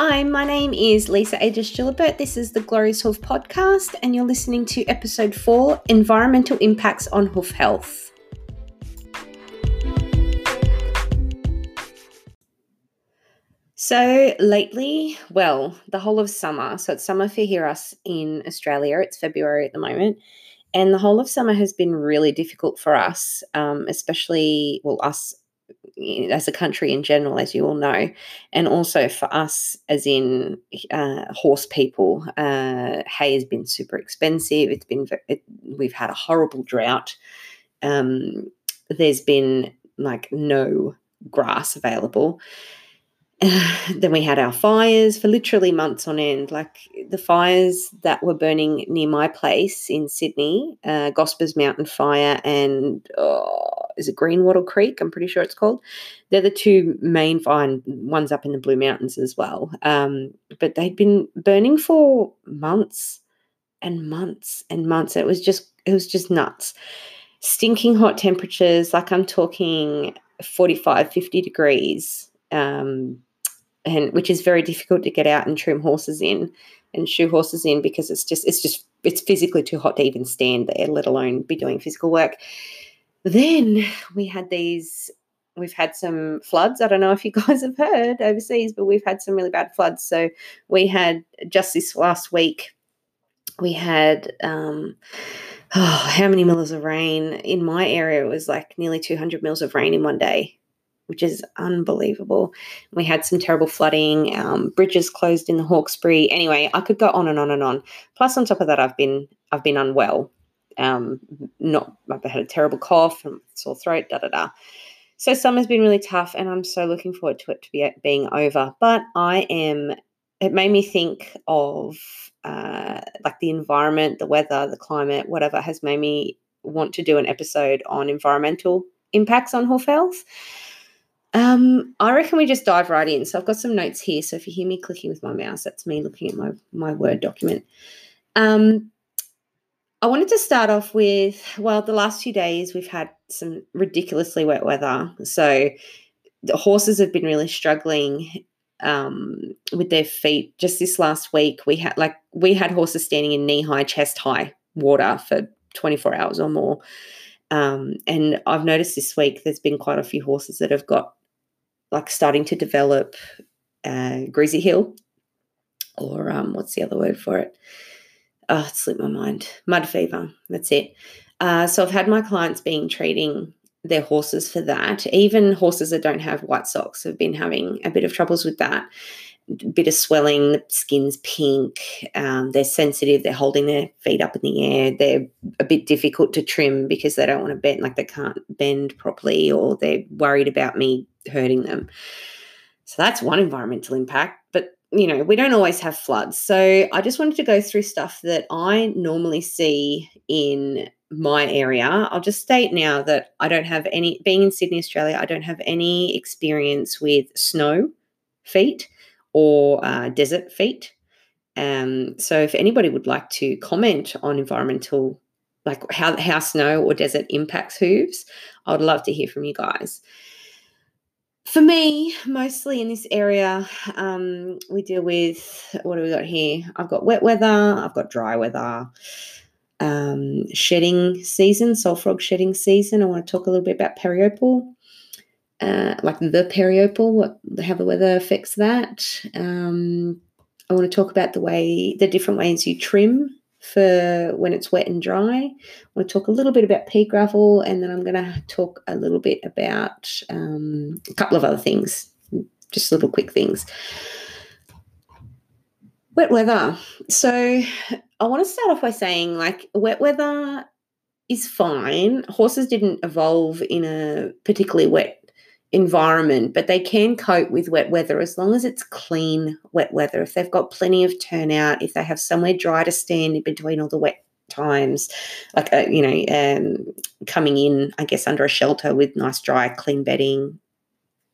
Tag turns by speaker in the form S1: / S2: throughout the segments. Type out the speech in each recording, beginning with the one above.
S1: Hi, my name is Lisa Aegis Gilbert. This is the Glorious Hoof podcast, and you're listening to episode four Environmental Impacts on Hoof Health. So, lately, well, the whole of summer, so it's summer for here us in Australia, it's February at the moment, and the whole of summer has been really difficult for us, um, especially, well, us as a country in general, as you all know, and also for us, as in uh, horse people, uh, hay has been super expensive. It's been it, we've had a horrible drought. Um, there's been like no grass available. then we had our fires for literally months on end. Like the fires that were burning near my place in Sydney, uh, Gospers Mountain Fire and oh, is it Greenwattle Creek? I'm pretty sure it's called. They're the two main fire ones up in the Blue Mountains as well. Um, but they'd been burning for months and months and months. It was just it was just nuts. Stinking hot temperatures, like I'm talking 45, 50 degrees. Um, and which is very difficult to get out and trim horses in and shoe horses in because it's just it's just it's physically too hot to even stand there, let alone be doing physical work. Then we had these we've had some floods. I don't know if you guys have heard overseas, but we've had some really bad floods. So we had just this last week, we had um, oh, how many mils of rain in my area? It was like nearly 200 mils of rain in one day which is unbelievable. We had some terrible flooding, um, bridges closed in the Hawkesbury. Anyway, I could go on and on and on. Plus, on top of that, I've been I've been unwell. Um, not I've had a terrible cough and sore throat. Da da da. So summer's been really tough, and I'm so looking forward to it to be being over. But I am. It made me think of uh, like the environment, the weather, the climate, whatever has made me want to do an episode on environmental impacts on hoof health. Um, I reckon we just dive right in. So I've got some notes here. So if you hear me clicking with my mouse, that's me looking at my my Word document. Um, I wanted to start off with well, the last few days we've had some ridiculously wet weather. So the horses have been really struggling um, with their feet. Just this last week, we had like we had horses standing in knee high, chest high water for 24 hours or more. Um, and I've noticed this week there's been quite a few horses that have got like starting to develop uh, greasy heel, or um, what's the other word for it? Oh, it slipped my mind. Mud fever. That's it. Uh, so I've had my clients being treating their horses for that. Even horses that don't have white socks have been having a bit of troubles with that. Bit of swelling, the skin's pink, um, they're sensitive, they're holding their feet up in the air, they're a bit difficult to trim because they don't want to bend, like they can't bend properly, or they're worried about me hurting them. So that's one environmental impact. But, you know, we don't always have floods. So I just wanted to go through stuff that I normally see in my area. I'll just state now that I don't have any, being in Sydney, Australia, I don't have any experience with snow feet or uh, desert feet. Um, so if anybody would like to comment on environmental, like how, how snow or desert impacts hooves, I would love to hear from you guys. For me, mostly in this area, um, we deal with what do we got here? I've got wet weather, I've got dry weather, um, shedding season, sole frog shedding season. I want to talk a little bit about periople, uh, like the periople, what how the weather affects that. Um, I want to talk about the way the different ways you trim for when it's wet and dry. I want to talk a little bit about pea gravel, and then I'm going to talk a little bit about um, a couple of other things, just little quick things. Wet weather. So I want to start off by saying, like, wet weather is fine. Horses didn't evolve in a particularly wet environment, but they can cope with wet weather as long as it's clean wet weather. If they've got plenty of turnout, if they have somewhere dry to stand in between all the wet times, like, uh, you know, um, coming in, I guess, under a shelter with nice, dry, clean bedding,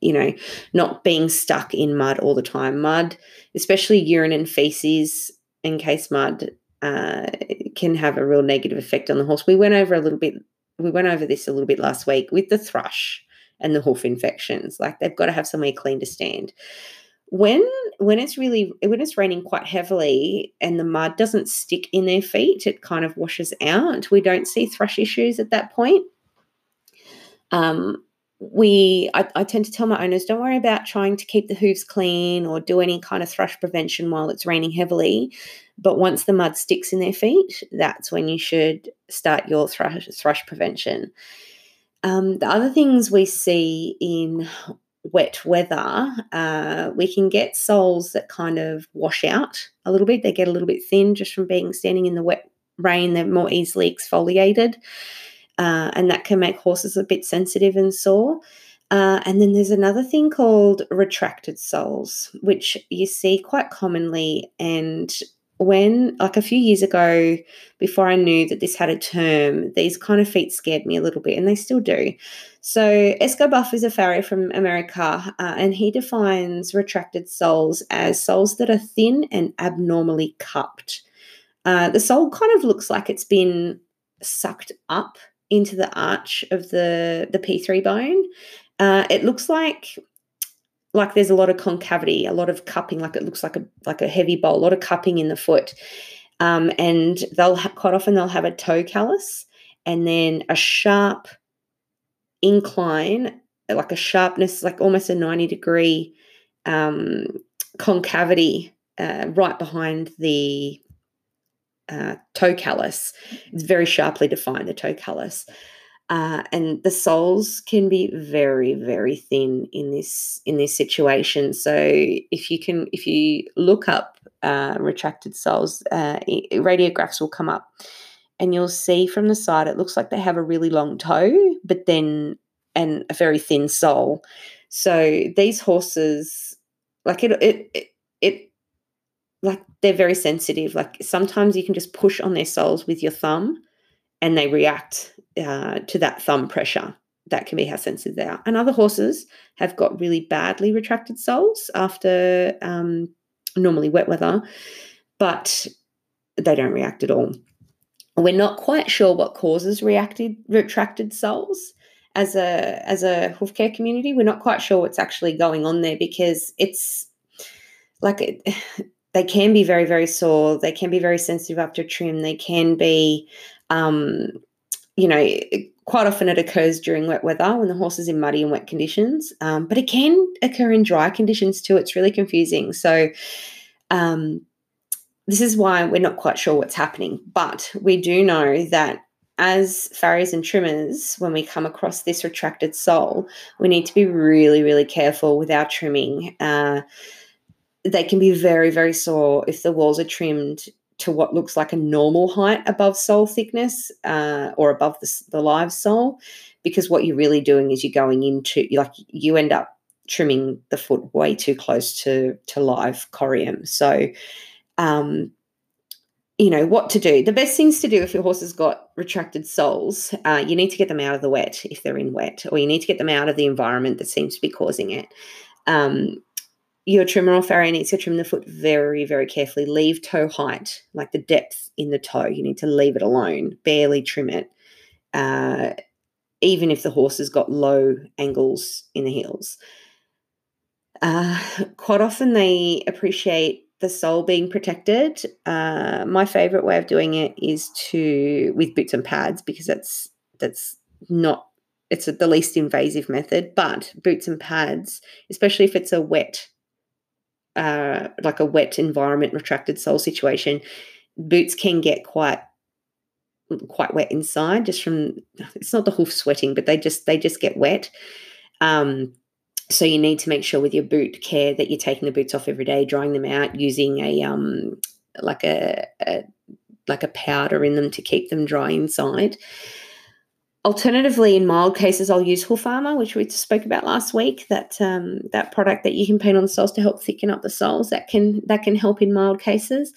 S1: you know, not being stuck in mud all the time. Mud, especially urine and feces, encased mud, uh, can have a real negative effect on the horse. We went over a little bit, we went over this a little bit last week with the thrush and the hoof infections. Like they've got to have somewhere clean to stand. when when it's really when it's raining quite heavily and the mud doesn't stick in their feet it kind of washes out we don't see thrush issues at that point um, we I, I, tend to tell my owners don't worry about trying to keep the hooves clean or do any kind of thrush prevention while it's raining heavily but once the mud sticks in their feet that's when you should start your thrush, thrush prevention um, the other things we see in wet weather, uh, we can get soles that kind of wash out a little bit. They get a little bit thin just from being standing in the wet rain. They're more easily exfoliated, uh, and that can make horses a bit sensitive and sore. Uh, and then there's another thing called retracted soles, which you see quite commonly, and when, like a few years ago, before I knew that this had a term, these kind of feet scared me a little bit, and they still do. So, Esco Buff is a farrier from America, uh, and he defines retracted soles as soles that are thin and abnormally cupped. Uh, the sole kind of looks like it's been sucked up into the arch of the, the P3 bone. Uh, it looks like like there's a lot of concavity, a lot of cupping, like it looks like a like a heavy bowl, a lot of cupping in the foot. Um, and they'll ha- quite often they'll have a toe callus and then a sharp incline, like a sharpness, like almost a 90 degree um, concavity uh, right behind the uh, toe callus. It's very sharply defined, the toe callus. Uh, and the soles can be very very thin in this in this situation. So if you can if you look up uh, retracted soles uh, radiographs will come up and you'll see from the side it looks like they have a really long toe but then and a very thin sole. So these horses like it it it, it like they're very sensitive. Like sometimes you can just push on their soles with your thumb and they react uh, to that thumb pressure. That can be how sensitive they are. And other horses have got really badly retracted soles after um, normally wet weather, but they don't react at all. We're not quite sure what causes reacted retracted soles as a as a hoof care community. We're not quite sure what's actually going on there because it's like it, they can be very very sore. They can be very sensitive after trim. They can be um, you know, quite often it occurs during wet weather when the horse is in muddy and wet conditions, um, but it can occur in dry conditions too. It's really confusing. So, um, this is why we're not quite sure what's happening, but we do know that as farriers and trimmers, when we come across this retracted sole, we need to be really, really careful with our trimming. Uh, they can be very, very sore if the walls are trimmed to what looks like a normal height above sole thickness uh, or above the, the live sole because what you're really doing is you're going into like you end up trimming the foot way too close to to live corium. So um you know what to do? The best things to do if your horse has got retracted soles uh, you need to get them out of the wet if they're in wet or you need to get them out of the environment that seems to be causing it. Um, your trimmer or farrier needs to trim the foot very, very carefully. Leave toe height, like the depth in the toe. You need to leave it alone, barely trim it, uh, even if the horse has got low angles in the heels. Uh, quite often they appreciate the sole being protected. Uh, my favorite way of doing it is to with boots and pads because that's that's not it's the least invasive method. But boots and pads, especially if it's a wet uh, like a wet environment, retracted sole situation, boots can get quite quite wet inside just from it's not the hoof sweating but they just they just get wet. Um, so you need to make sure with your boot care that you're taking the boots off every day drying them out using a um like a, a like a powder in them to keep them dry inside Alternatively, in mild cases, I'll use Hoof Armor, which we spoke about last week. That um, that product that you can paint on the soles to help thicken up the soles that can that can help in mild cases.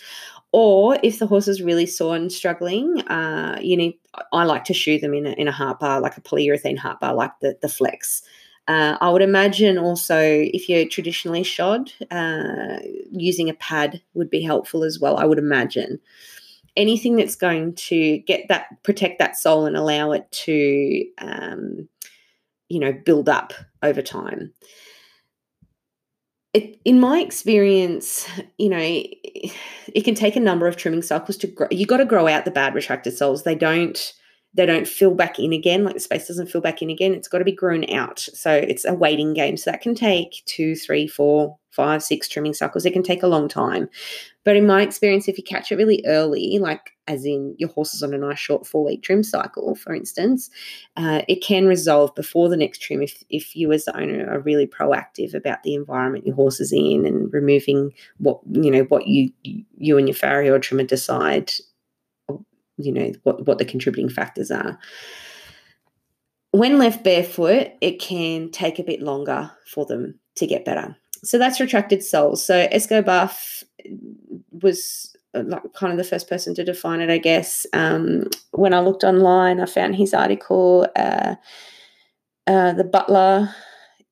S1: Or if the horse is really sore and struggling, uh, you need. I like to shoe them in a, in a heart bar, like a polyurethane heart bar, like the the Flex. Uh, I would imagine also if you're traditionally shod, uh, using a pad would be helpful as well. I would imagine anything that's going to get that protect that sole and allow it to um, you know build up over time it, in my experience, you know, it can take a number of trimming cycles to grow. You got to grow out the bad retracted soles. They don't they don't fill back in again. Like the space doesn't fill back in again. It's got to be grown out. So it's a waiting game. So that can take two, three, four, five, six trimming cycles. It can take a long time. But in my experience, if you catch it really early, like as in your horse is on a nice short four week trim cycle, for instance, uh, it can resolve before the next trim if, if you as the owner are really proactive about the environment your horse is in and removing what you know what you you and your farrier or trimmer decide you know what what the contributing factors are when left barefoot it can take a bit longer for them to get better so that's retracted soles so esco was uh, like kind of the first person to define it i guess. Um, when i looked online i found his article uh, uh, the butler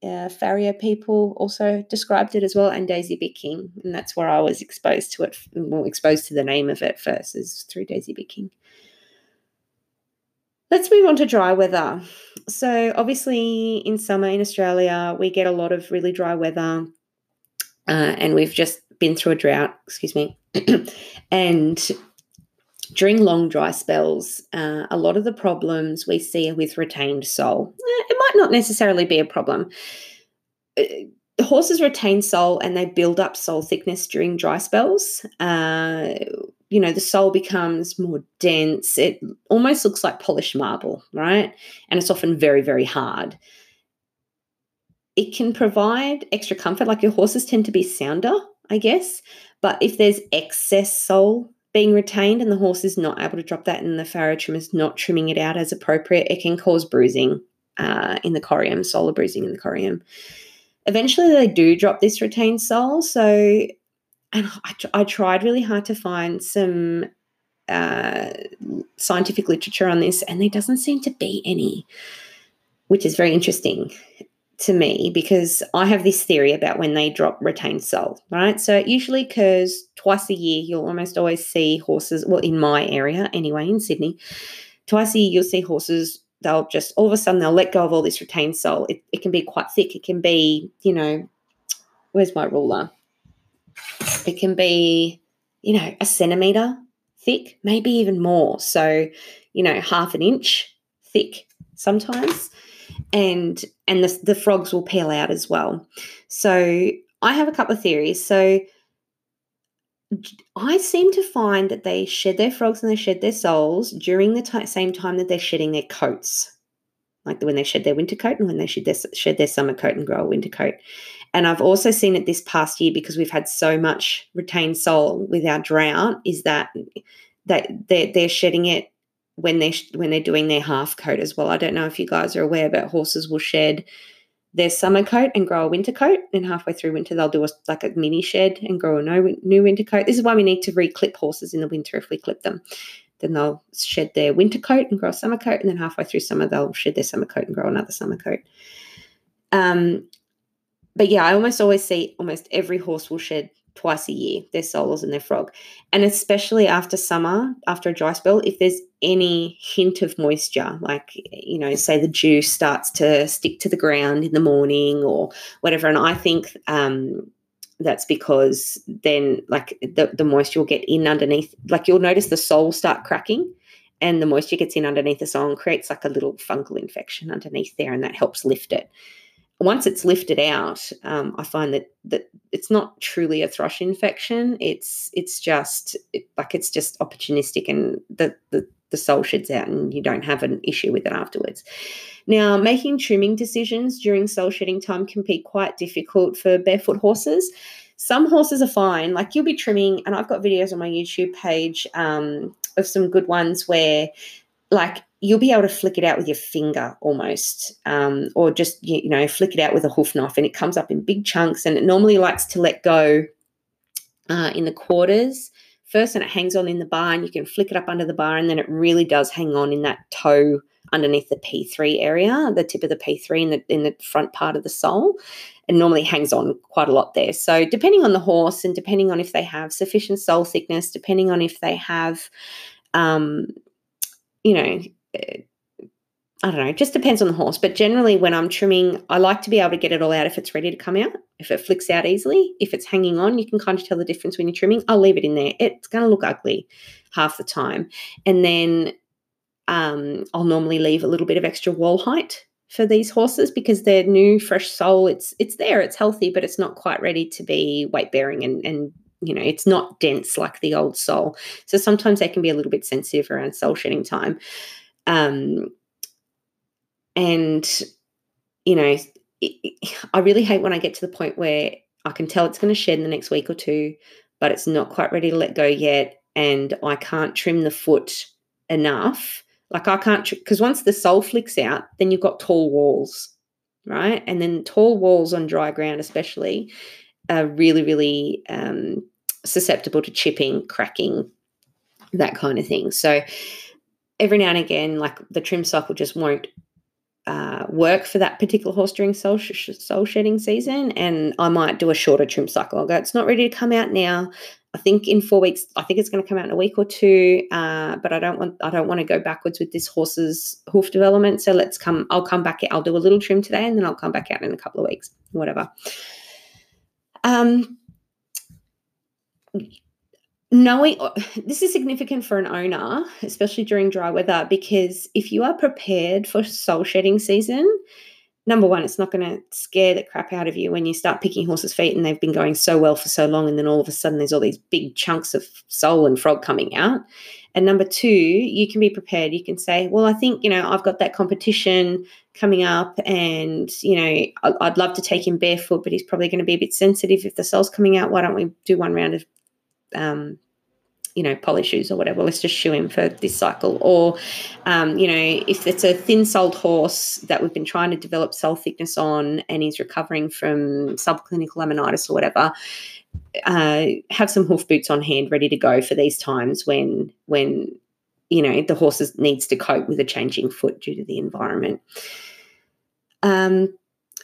S1: uh, farrier people also described it as well, and Daisy Bicking, and that's where I was exposed to it, well, exposed to the name of it first, is through Daisy Bicking. Let's move on to dry weather. So, obviously, in summer in Australia, we get a lot of really dry weather, uh, and we've just been through a drought, excuse me. and during long dry spells, uh, a lot of the problems we see are with retained sole. Eh, it might not necessarily be a problem. Uh, horses retain sole and they build up sole thickness during dry spells. Uh, you know, the sole becomes more dense. It almost looks like polished marble, right? And it's often very, very hard. It can provide extra comfort, like your horses tend to be sounder, I guess. But if there's excess sole being retained and the horse is not able to drop that and the farrier trim is not trimming it out as appropriate, it can cause bruising uh, in the corium, solar bruising in the corium. Eventually, they do drop this retained sole. So and I, I tried really hard to find some uh, scientific literature on this, and there doesn't seem to be any, which is very interesting to me because I have this theory about when they drop retained sole, right? So it usually occurs twice a year. You'll almost always see horses, well, in my area anyway, in Sydney, twice a year you'll see horses. They'll just all of a sudden they'll let go of all this retained sole. It, it can be quite thick. It can be, you know, where's my ruler? It can be, you know, a centimeter thick, maybe even more. So, you know, half an inch thick sometimes. And and the, the frogs will peel out as well. So I have a couple of theories. So I seem to find that they shed their frogs and they shed their soles during the t- same time that they're shedding their coats, like when they shed their winter coat and when they shed their, shed their summer coat and grow a winter coat. And I've also seen it this past year because we've had so much retained sole with our drought, is that that they're, they're shedding it when they when they're doing their half coat as well. I don't know if you guys are aware, but horses will shed their summer coat and grow a winter coat, and halfway through winter they'll do a, like a mini shed and grow a no, new winter coat. This is why we need to reclip horses in the winter if we clip them. Then they'll shed their winter coat and grow a summer coat, and then halfway through summer they'll shed their summer coat and grow another summer coat. Um, but yeah, I almost always see almost every horse will shed twice a year their soles and their frog. And especially after summer, after a dry spell, if there's any hint of moisture, like, you know, say the dew starts to stick to the ground in the morning or whatever. And I think um, that's because then, like, the, the moisture will get in underneath, like, you'll notice the sole start cracking and the moisture gets in underneath the sole and creates like a little fungal infection underneath there, and that helps lift it once it's lifted out, um, I find that that it's not truly a thrush infection. It's it's just it, like it's just opportunistic, and the, the the sole sheds out, and you don't have an issue with it afterwards. Now, making trimming decisions during sole shedding time can be quite difficult for barefoot horses. Some horses are fine, like you'll be trimming, and I've got videos on my YouTube page um, of some good ones where, like you'll be able to flick it out with your finger almost, um, or just you know flick it out with a hoof knife, and it comes up in big chunks. And it normally likes to let go uh, in the quarters first, and it hangs on in the bar, and you can flick it up under the bar, and then it really does hang on in that toe underneath the P3 area, the tip of the P3 in the in the front part of the sole. and normally hangs on quite a lot there. So depending on the horse and depending on if they have sufficient sole thickness, depending on if they have um, you know, I don't know, it just depends on the horse. But generally, when I'm trimming, I like to be able to get it all out if it's ready to come out, if it flicks out easily. If it's hanging on, you can kind of tell the difference when you're trimming. I'll leave it in there. It's going to look ugly half the time. And then um, I'll normally leave a little bit of extra wall height for these horses because they're new, fresh sole. It's it's there, it's healthy, but it's not quite ready to be weight bearing and and you know it's not dense like the old sole. So sometimes they can be a little bit sensitive around sole shedding time. Um, and you know i really hate when i get to the point where i can tell it's going to shed in the next week or two but it's not quite ready to let go yet and i can't trim the foot enough. Like i can't because once the sole flicks out then you've got tall walls right? And then tall walls on dry ground especially are really really um, susceptible to chipping cracking that kind of thing. So every now and again like the trim cycle just won't uh, work for that particular horse during soul, sh- sole shedding season, and I might do a shorter trim cycle. I'll go, it's not ready to come out now. I think in four weeks, I think it's going to come out in a week or two. Uh, but I don't want, I don't want to go backwards with this horse's hoof development. So let's come. I'll come back. I'll do a little trim today, and then I'll come back out in a couple of weeks, whatever. Um, knowing uh, this is significant for an owner, especially during dry weather, because if you are prepared for sole shedding season, number one, it's not going to scare the crap out of you when you start picking horses' feet and they've been going so well for so long, and then all of a sudden there's all these big chunks of sole and frog coming out. And number two, you can be prepared. You can say, well, I think, you know, I've got that competition coming up and, you know, I'd love to take him barefoot, but he's probably going to be a bit sensitive if the sole's coming out. Why don't we do one round of um, you know, poly shoes or whatever. Let's just shoe him for this cycle. Or, um, you know, if it's a thin soled horse that we've been trying to develop sole thickness on and he's recovering from subclinical laminitis or whatever, uh, have some hoof boots on hand ready to go for these times when when you know the horse needs to cope with a changing foot due to the environment. Um,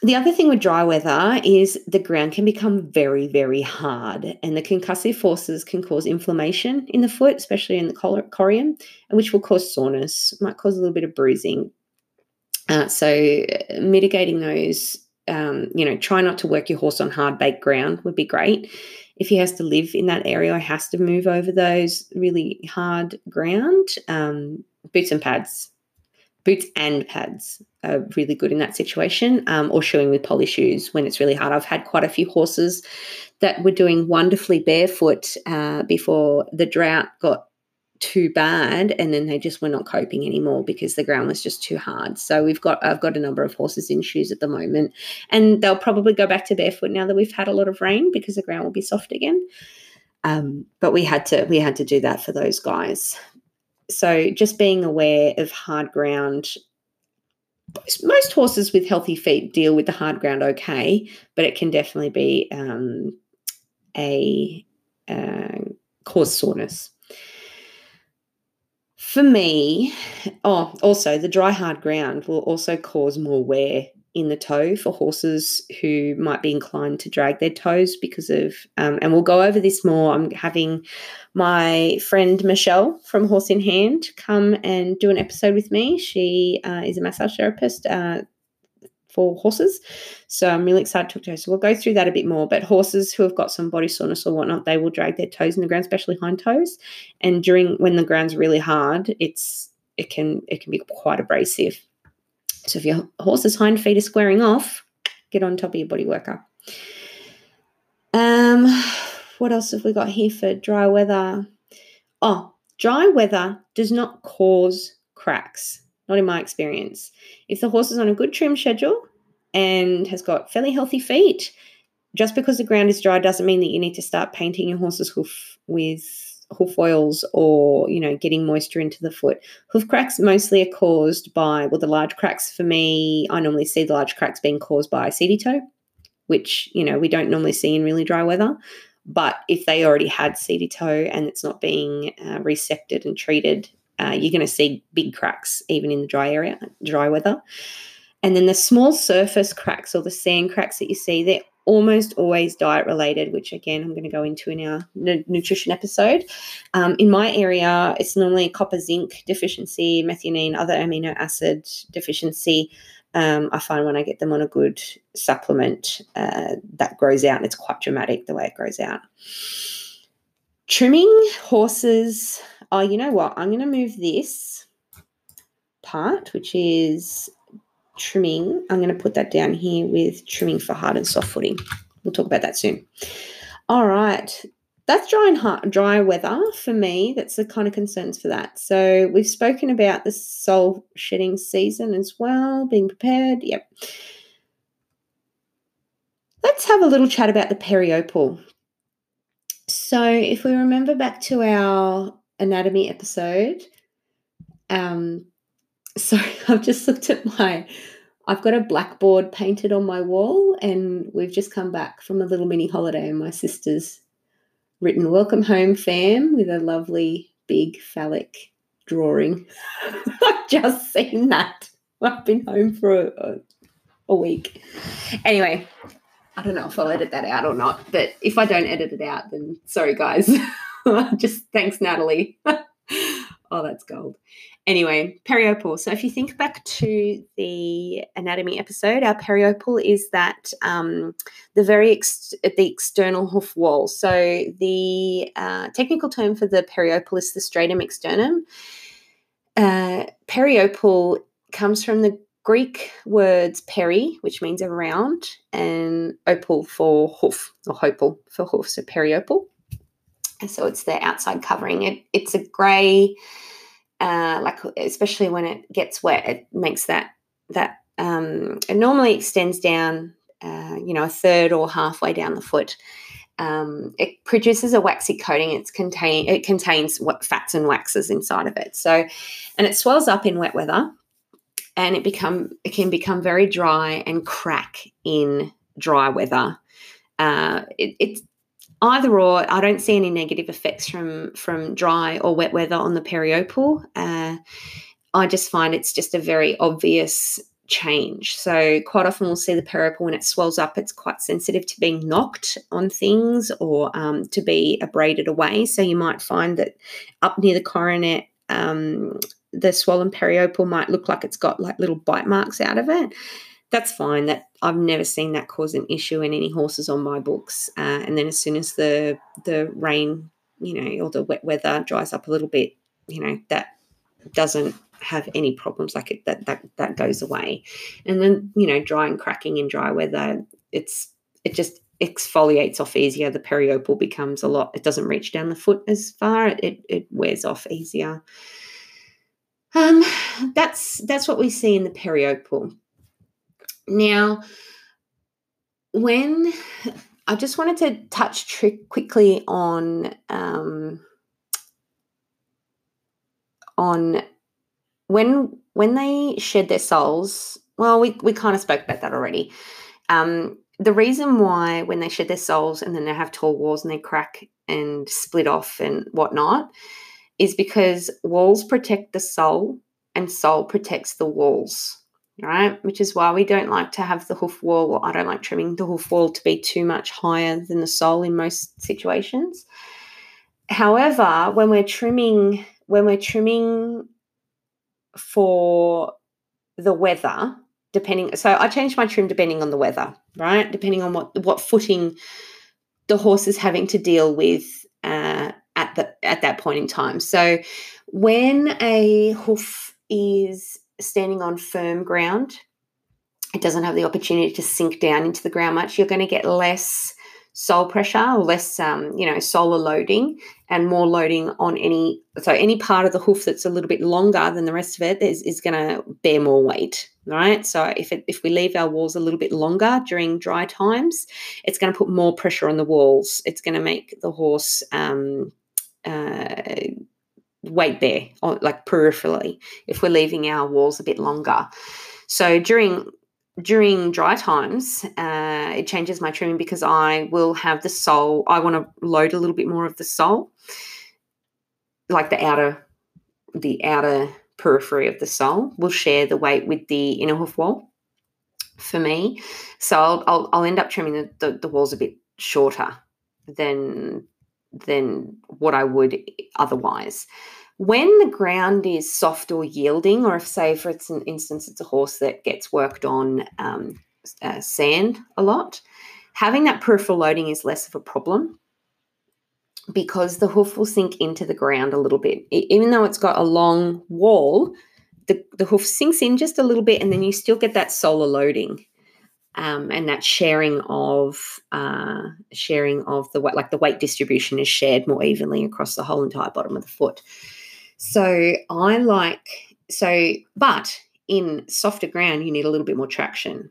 S1: the other thing with dry weather is the ground can become very, very hard, and the concussive forces can cause inflammation in the foot, especially in the corium, which will cause soreness, might cause a little bit of bruising. Uh, so, mitigating those, um, you know, try not to work your horse on hard baked ground would be great. If he has to live in that area, or has to move over those really hard ground. Um, boots and pads boots and pads are really good in that situation, um, or shoeing with poly shoes when it's really hard. I've had quite a few horses that were doing wonderfully barefoot uh, before the drought got too bad and then they just were not coping anymore because the ground was just too hard. So we've got i've got a number of horses in shoes at the moment and they'll probably go back to barefoot now that we've had a lot of rain because the ground will be soft again. Um, but we had to we had to do that for those guys so just being aware of hard ground. Most horses with healthy feet deal with the hard ground okay but it can definitely be um, a uh, cause soreness. For me oh also the dry hard ground will also cause more wear in the toe for horses who might be inclined to drag their toes because of, um, and we'll go over this more. I'm having my friend Michelle from Horse in Hand come and do an episode with me. She uh, is a massage therapist. Uh, for horses. So I'm really excited to talk to her. So we'll go through that a bit more. But horses who have got some body soreness or whatnot, they will drag their toes in the ground, especially hind toes. And during when the ground's really hard, it's it can it can be quite abrasive. So if your horse's hind feet are squaring off, get on top of your body worker. Um, what else have we got here for dry weather? Oh, dry weather does not cause cracks, not in my experience. If the horse is on a good trim schedule and has got fairly healthy feet, just because the ground is dry doesn't mean that you need to start painting your horse's hoof with hoof oils or you know getting moisture into the foot. Hoof cracks mostly are caused by well the large cracks for me i normally see the large cracks being caused by seedy toe which you know we don't normally see in really dry weather. But if they already had seedy toe and it's not being uh, resected and treated uh, you're going to see big cracks even in the dry area dry weather. And then the small surface cracks or the sand cracks that you see, they're almost always diet related, which again I'm going to go into in our n- nutrition episode. Um, in my area, it's normally copper zinc deficiency, methionine, other amino acid deficiency. Um, I find when I get them on a good supplement, uh, that grows out and it's quite dramatic the way it grows out. Trimming horses. Oh, you know what? I'm going to move this part, which is trimming. I'm going to put that down here with trimming for hard and soft footing. We'll talk about that soon. All right. That's dry and hard, dry weather for me. That's the kind of concerns for that. So we've spoken about the sole shedding season as well, being prepared. Yep. Let's have a little chat about the periople. So if we remember back to our anatomy episode, um, sorry, I've just looked at my I've got a blackboard painted on my wall, and we've just come back from a little mini holiday, and my sister's written "Welcome home, fam" with a lovely big phallic drawing. I've just seen that. I've been home for a, a, a week. Anyway, I don't know if I'll edit that out or not, but if I don't edit it out, then sorry, guys. just thanks, Natalie. oh, that's gold. Anyway, periople. So if you think back to the anatomy episode, our periople is that um, the very ex- the external hoof wall. So the uh, technical term for the periople is the stratum externum. Uh, periople comes from the Greek words peri, which means around, and opal for hoof, or hopal for hoof, so periople. And so it's the outside covering. It, it's a grey uh, like especially when it gets wet, it makes that that um, it normally extends down, uh, you know, a third or halfway down the foot. Um, it produces a waxy coating. It's contain it contains fats and waxes inside of it. So, and it swells up in wet weather, and it become it can become very dry and crack in dry weather. Uh, it, it's either or, I don't see any negative effects from from dry or wet weather on the periople. Uh, I just find it's just a very obvious change. So quite often we'll see the periople when it swells up, it's quite sensitive to being knocked on things or um, to be abraded away. So you might find that up near the coronet, um, the swollen periople might look like it's got like little bite marks out of it that's fine. That I've never seen that cause an issue in any horses on my books. Uh, and then as soon as the the rain, you know, or the wet weather dries up a little bit, you know, that doesn't have any problems like it that that that goes away. And then you know, dry and cracking in dry weather, it's it just exfoliates off easier. The periople becomes a lot. It doesn't reach down the foot as far. It it wears off easier. Um, that's that's what we see in the periople. Now, when I just wanted to touch quickly on um, on when when they shed their soles. Well, we we kind of spoke about that already. Um, the reason why when they shed their soles and then they have tall walls and they crack and split off and whatnot is because walls protect the sole and sole protects the walls right? Which is why we don't like to have the hoof wall, or I don't like trimming the hoof wall to be too much higher than the sole in most situations. However, when we're trimming, when we're trimming for the weather, depending, so I change my trim depending on the weather, right? Depending on what what footing the horse is having to deal with uh, at the at that point in time. So when a hoof is standing on firm ground, it doesn't have the opportunity to sink down into the ground much. You're going to get less sole pressure less, um, you know, solar loading and more loading on any. So any part of the hoof that's a little bit longer than the rest of it is, is going to bear more weight, right? So if it, if we leave our walls a little bit longer during dry times, it's going to put more pressure on the walls. It's going to make the horse um, uh, weight there, or like peripherally, if we're leaving our walls a bit longer. So during during dry times, uh, it changes my trimming because I will have the sole. I want to load a little bit more of the sole, like the outer, the outer periphery of the sole will share the weight with the inner hoof wall. for me. So I'll, I'll, I'll end up trimming the, the, the walls a bit shorter than than what I would otherwise. When the ground is soft or yielding, or if, say, for instance, it's a horse that gets worked on um, uh, sand a lot, having that peripheral loading is less of a problem because the hoof will sink into the ground a little bit. Even though it's got a long wall, the, the hoof sinks in just a little bit and then you still get that solar loading. Um, and that sharing of uh, sharing of the weight, like the weight distribution is shared more evenly across the whole entire bottom of the foot. So I like so, but in softer ground, you need a little bit more traction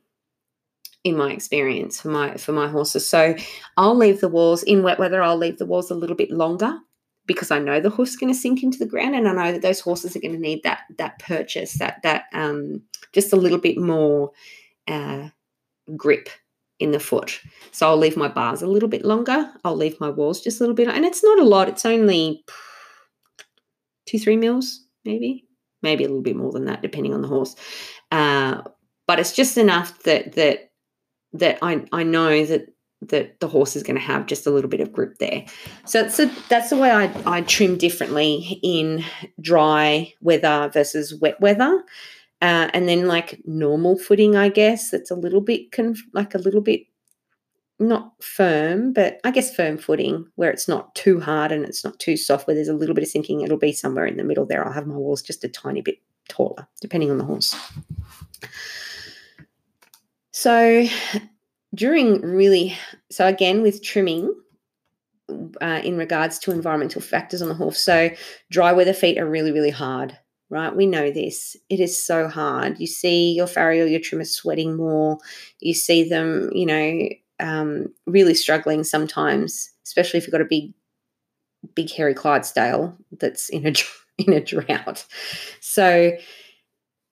S1: in my experience for my for my horses. So I'll leave the walls in wet weather. I'll leave the walls a little bit longer because I know the hoof's going to sink into the ground, and I know that those horses are going to need that that purchase, that that um, just a little bit more uh, grip in the foot. So I'll leave my bars a little bit longer. I'll leave my walls just a little bit, and it's not a lot. It's only two three mils, maybe, maybe a little bit more than that, depending on the horse. Uh, but it's just enough that that that I, I know that that the horse is going to have just a little bit of grip there. So, so that's the way I, I trim differently in dry weather versus wet weather. Uh, and then like normal footing, I guess that's a little bit conf- like a little bit not firm, but I guess firm footing where it's not too hard and it's not too soft, where there's a little bit of sinking. It'll be somewhere in the middle there. I'll have my walls just a tiny bit taller, depending on the horse. So during really, so again with trimming, uh, in regards to environmental factors on the horse. So dry weather feet are really, really hard, right? We know this. It is so hard. You see your farrier, your trimmer sweating more. You see them, you know, um, really struggling sometimes, especially if you've got a big, big hairy Clydesdale that's in a in a drought. So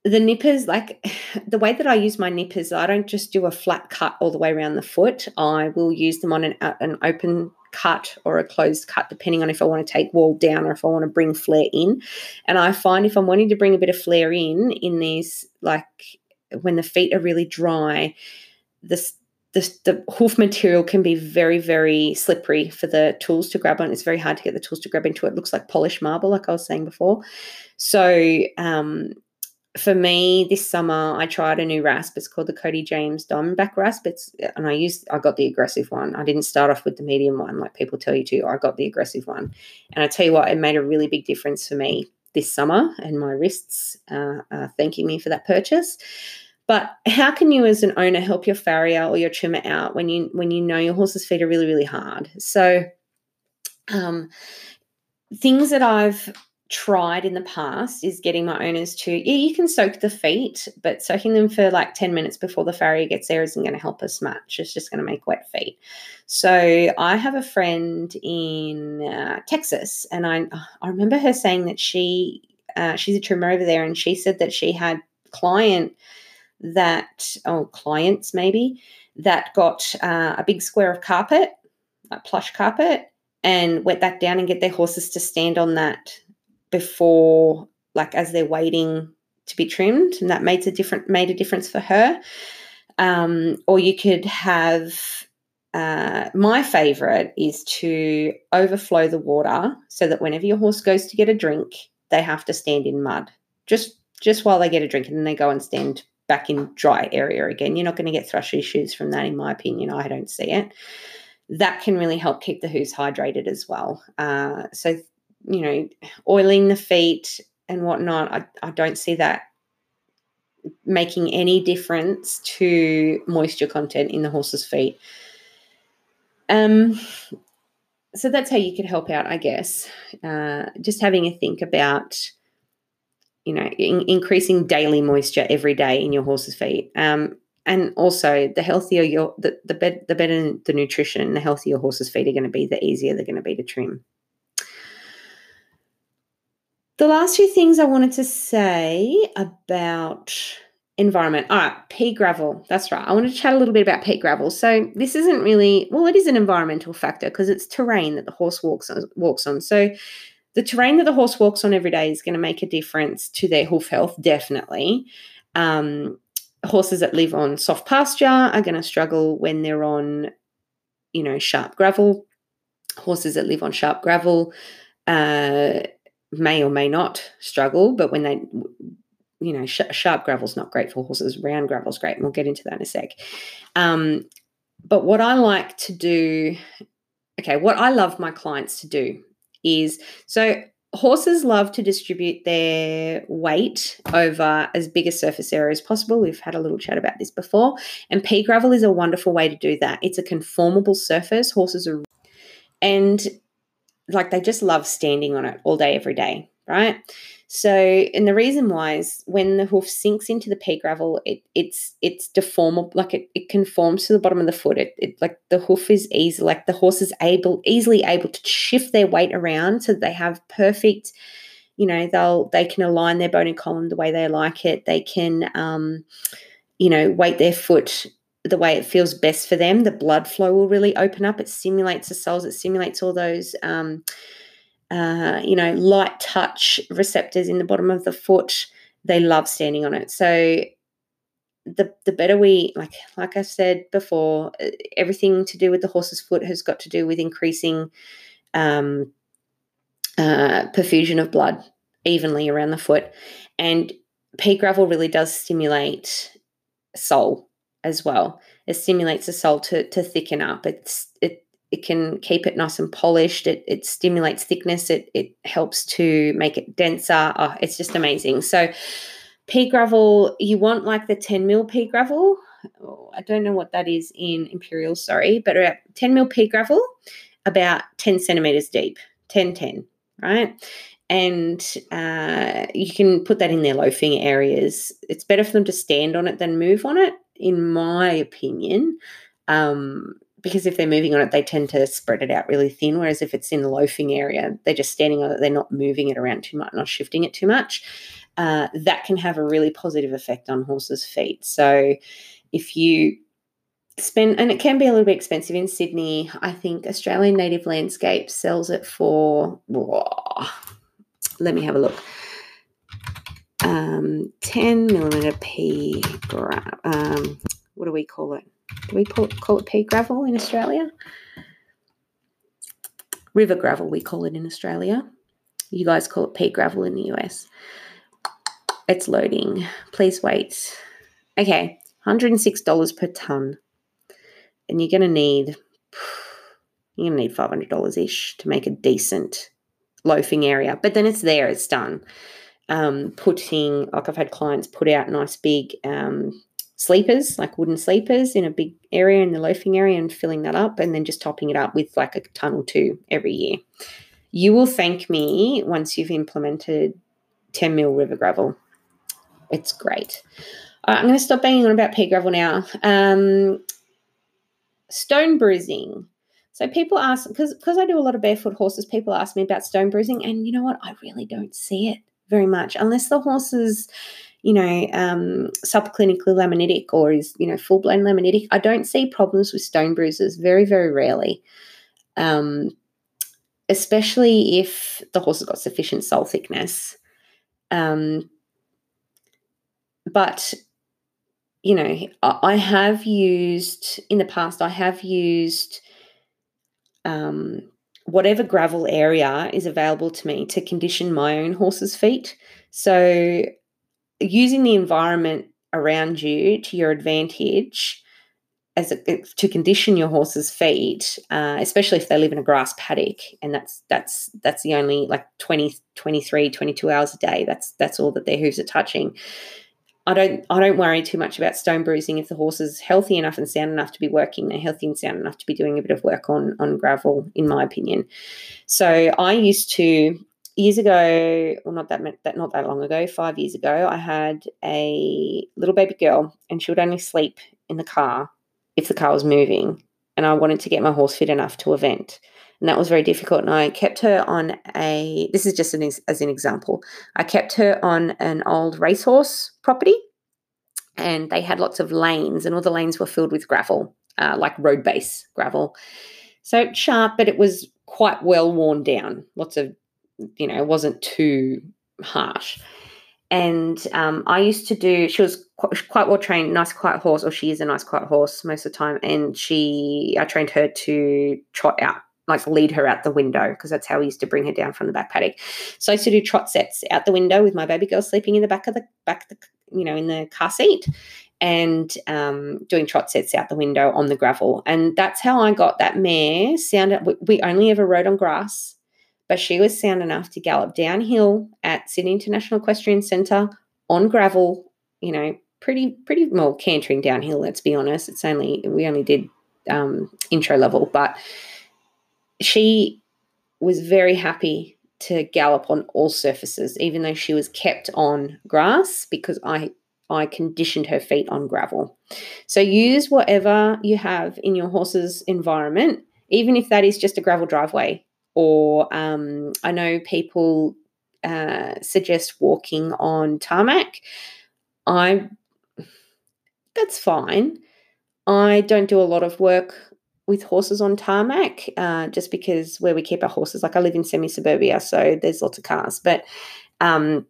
S1: the nippers, like the way that I use my nippers, I don't just do a flat cut all the way around the foot. I will use them on an, an open cut or a closed cut, depending on if I want to take wall down or if I want to bring flare in. And I find if I'm wanting to bring a bit of flare in, in these, like when the feet are really dry, this the, the hoof material can be very, very slippery for the tools to grab on. It's very hard to get the tools to grab into it. It looks like polished marble, like I was saying before. So um, for me this summer I tried a new rasp. It's called the Cody James Diamondback rasp. It's and I used I got the aggressive one. I didn't start off with the medium one like people tell you to. I got the aggressive one, and I tell you what, it made a really big difference for me this summer, and my wrists uh, are thanking me for that purchase. But how can you, as an owner, help your farrier or your trimmer out when you when you know your horse's feet are really really hard? So, um, things that I've tried in the past is getting my owners to yeah you can soak the feet but soaking them for like 10 minutes before the farrier gets there isn't going to help us much. It's just going to make wet feet. So i have a friend in uh, texas and i i remember her saying that she uh, she's a trimmer over there and she said that she had client that oh clients maybe that got uh, a big square of carpet a plush carpet and wet that down and get their horses to stand on that before, like as they're waiting to be trimmed, and that made a different made a difference for her. Um, or you could have uh, my favorite is to overflow the water so that whenever your horse goes to get a drink, they have to stand in mud just just while they get a drink, and then they go and stand back in dry area again. You're not going to get thrush issues from that, in my opinion. I don't see it. That can really help keep the hooves hydrated as well. Uh, so you know, oiling the feet and whatnot, I, I don't see that making any difference to moisture content in the horse's feet. Um, so that's how you could help out, I guess. Uh, just having a think about, you know, in, increasing daily moisture every day in your horse's feet. Um, and also, the healthier your the the, be- the better the nutrition, the healthier your horse's feet are going to be, the easier they're going to be to trim. The last few things I wanted to say about environment. All right, pea gravel. That's right. I want to chat a little bit about pea gravel. So this isn't really well, it is an environmental factor because it's terrain that the horse walks on, walks on. So the terrain that the horse walks on every day is going to make a difference to their hoof health, definitely. Um, horses that live on soft pasture are going to struggle when they're on, you know, sharp gravel. Horses that live on sharp gravel uh, may or may not struggle, but when they, you know, sh- sharp gravel's not great for horses. Round gravel's great, and we'll get into that in a sec. Um, but what I like to do, okay, what I love my clients to do is so horses love to distribute their weight over as big a surface area as possible. We've had a little chat about this before, and pea gravel is a wonderful way to do that. It's a conformable surface. Horses are, and like they just love standing on it all day, every day, right? So, and the reason why is when the hoof sinks into the pea gravel, it, it's it's deformable, like it, it conforms to the bottom of the foot. It, it like the hoof is easy, like the horse is able easily able to shift their weight around so they have perfect, you know, they'll they can align their bony column the way they like it. They can, um, you know, weight their foot the way it feels best for them. The blood flow will really open up. It stimulates the cells. It stimulates all those. Um, uh, you know, light touch receptors in the bottom of the foot. They love standing on it. So the the better we like like I said before, uh, everything to do with the horse's foot has got to do with increasing um, uh, perfusion of blood evenly around the foot, and pea gravel really does stimulate sole as well. It stimulates the sole to to thicken up. It's it it can keep it nice and polished. It, it stimulates thickness. It, it helps to make it denser. Oh, it's just amazing. So, pea gravel, you want like the 10 mil pea gravel. Oh, I don't know what that is in imperial, sorry, but about 10 mil pea gravel, about 10 centimeters deep, 10 10, right? And uh, you can put that in their loafing areas. It's better for them to stand on it than move on it, in my opinion. Um, because if they're moving on it, they tend to spread it out really thin. Whereas if it's in the loafing area, they're just standing on it, they're not moving it around too much, not shifting it too much. Uh, that can have a really positive effect on horses' feet. So if you spend, and it can be a little bit expensive in Sydney, I think Australian Native Landscape sells it for, let me have a look. Um, 10 millimeter pea, um, what do we call it? do we call it pea gravel in Australia? River gravel, we call it in Australia. You guys call it pea gravel in the US. It's loading. Please wait. Okay, $106 per ton. And you're going to need you're going to need $500 ish to make a decent loafing area. But then it's there, it's done. Um, putting, like I've had clients put out nice big um, sleepers, like wooden sleepers in a big area in the loafing area and filling that up and then just topping it up with like a ton or two every year. You will thank me once you've implemented 10 mil river gravel. It's great. Right, I'm going to stop banging on about pea gravel now. Um, stone bruising. So people ask because because I do a lot of barefoot horses. People ask me about stone bruising, and you know what? I really don't see it very much unless the horse is you know, um, subclinically laminitic or is, you know, full blown laminitic, I don't see problems with stone bruises very, very rarely. Um, especially if the horse has got sufficient sole thickness. Um, but, you know, I have used in the past, I have used um, whatever gravel area is available to me to condition my own horse's feet. So using the environment around you to your advantage as a, to condition your horse's feet, uh, especially if they live in a grass paddock, and that's that's that's the only like 20, 23, 22 hours a day. That's that's all that their hooves are touching. I don't I don't worry too much about stone bruising if the horse is healthy enough and sound enough to be working. They're healthy and sound enough to be doing a bit of work on on gravel, in my opinion. So I used to years ago, well, not that, that not that long ago, five years ago, I had a little baby girl, and she would only sleep in the car if the car was moving, and I wanted to get my horse fit enough to event, and that was very difficult. And I kept her on a. This is just an, as an example. I kept her on an old racehorse property, and they had lots of lanes, and all the lanes were filled with gravel, uh, like road base gravel. So sharp, but it was quite well worn down. Lots of you know, it wasn't too harsh. and um, I used to do. She was quite, quite well trained, nice quiet horse, or she is a nice quiet horse most of the time. And she, I trained her to trot out, like lead her out the window, because that's how we used to bring her down from the back paddock. So I used to do trot sets out the window with my baby girl sleeping in the back of the back, the, you know, in the car seat, and um, doing trot sets out the window on the gravel. And that's how I got that mare sound. We only ever rode on grass but she was sound enough to gallop downhill at Sydney International Equestrian Centre on gravel, you know, pretty, pretty well cantering downhill, let's be honest. It's only, we only did um, intro level, but she was very happy to gallop on all surfaces, even though she was kept on grass because I I conditioned her feet on gravel. So use whatever you have in your horse's environment, even if that is just a gravel driveway or um, I know people uh, suggest walking on tarmac. I that's fine. I don't do a lot of work with horses on tarmac, uh, just because where we keep our horses, like I live in semi suburbia, so there's lots of cars. But um,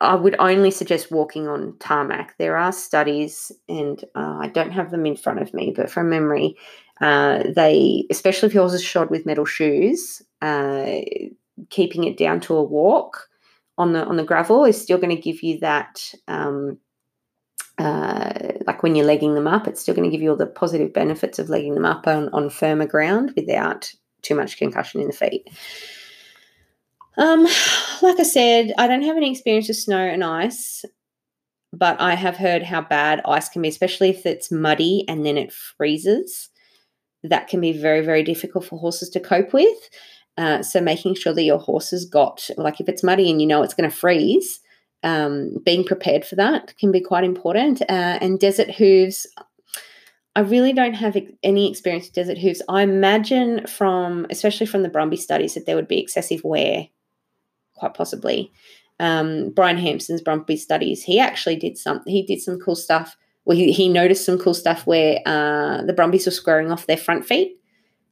S1: I would only suggest walking on tarmac. There are studies, and uh, I don't have them in front of me, but from memory, uh, they, especially if yours is shod with metal shoes, uh, keeping it down to a walk on the on the gravel is still going to give you that. Um, uh, like when you're legging them up, it's still going to give you all the positive benefits of legging them up on, on firmer ground without too much concussion in the feet. Um, like I said, I don't have any experience with snow and ice, but I have heard how bad ice can be, especially if it's muddy and then it freezes that can be very, very difficult for horses to cope with. Uh, so making sure that your horse has got, like if it's muddy and you know it's going to freeze, um, being prepared for that can be quite important. Uh, and desert hooves, I really don't have any experience with desert hooves. I imagine from, especially from the Brumby studies, that there would be excessive wear, quite possibly. Um, Brian Hampson's Brumby studies, he actually did some, he did some cool stuff well, he, he noticed some cool stuff where uh, the Brumbies were squaring off their front feet.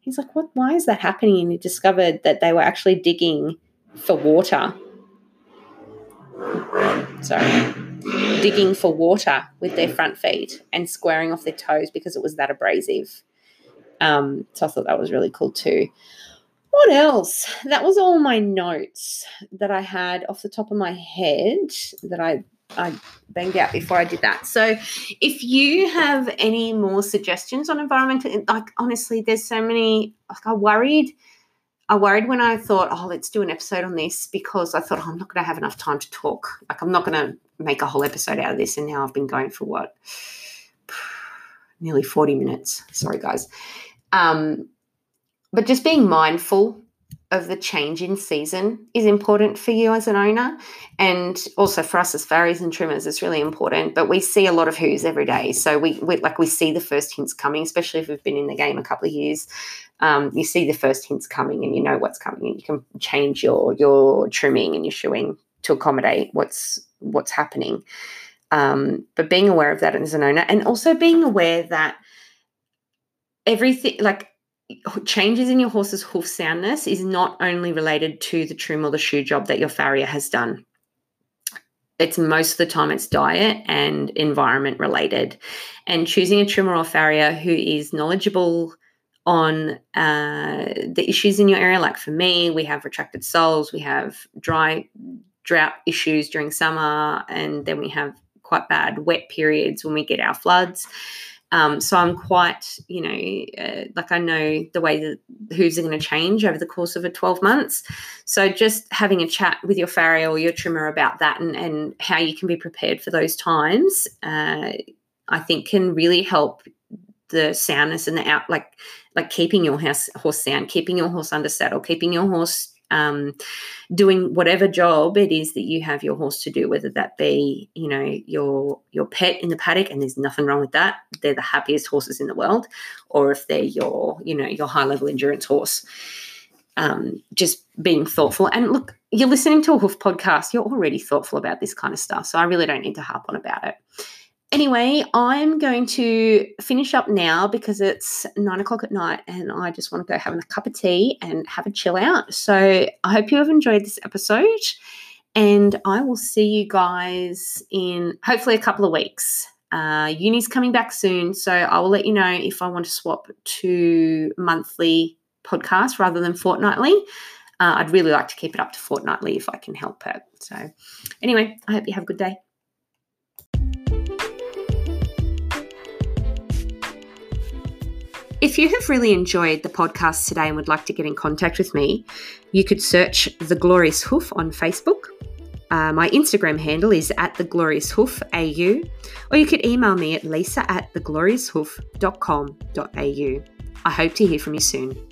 S1: He's like, "What? Why is that happening?" And he discovered that they were actually digging for water. Sorry, digging for water with their front feet and squaring off their toes because it was that abrasive. Um, so I thought that was really cool too. What else? That was all my notes that I had off the top of my head that I I banged out before I did that. So, if you have any more suggestions on environmental, like honestly, there's so many. Like I worried, I worried when I thought, oh, let's do an episode on this because I thought oh, I'm not going to have enough time to talk. Like I'm not going to make a whole episode out of this, and now I've been going for what, nearly 40 minutes. Sorry, guys. Um, but just being mindful of the change in season is important for you as an owner. And also for us as farriers and trimmers it's really important but we see a lot of who's every day. So we, we like we see the first hints coming especially if we've been in the game a couple of years. Um, you see the first hints coming and you know what's coming and you can change your your trimming and your shoeing to accommodate what's what's happening. Um, but being aware of that as an owner and also being aware that everything like changes in your horse's hoof soundness is not only related to the trim or the shoe job that your farrier has done. It's most of the time it's diet and environment related. And choosing a trimmer or farrier who is knowledgeable on uh, the issues in your area, like for me, we have retracted soles, we have dry drought issues during summer, and then we have quite bad wet periods when we get our floods. Um, so I'm quite, you know, uh, like I know the way that hooves are going to change over the course of a 12 months. So just having a chat with your farrier or your trimmer about that and, and how you can be prepared for those times, uh, I think can really help the soundness and the out, like like keeping your horse, horse sound, keeping your horse under saddle, keeping your horse um, doing whatever job it is that you have your horse to do, whether that be, you know, your your pet in the paddock, and there's nothing wrong with that. They're the happiest horses in the world, or if they're your, you know, your high level endurance horse. Um, just being thoughtful. And look, you're listening to a hoof podcast, you're already thoughtful about this kind of stuff. So I really don't need to harp on about it. Anyway, I'm going to finish up now because it's nine o'clock at night and I just want to go have a cup of tea and have a chill out. So I hope you have enjoyed this episode. And I will see you guys in hopefully a couple of weeks. Uh, uni's coming back soon, so I will let you know if I want to swap to monthly podcast rather than fortnightly. Uh, I'd really like to keep it up to fortnightly if I can help it. So, anyway, I hope you have a good day. If you have really enjoyed the podcast today and would like to get in contact with me, you could search The Glorious Hoof on Facebook. Uh, my Instagram handle is at The Glorious Hoof AU, or you could email me at lisa at theglorioushoof.com.au. I hope to hear from you soon.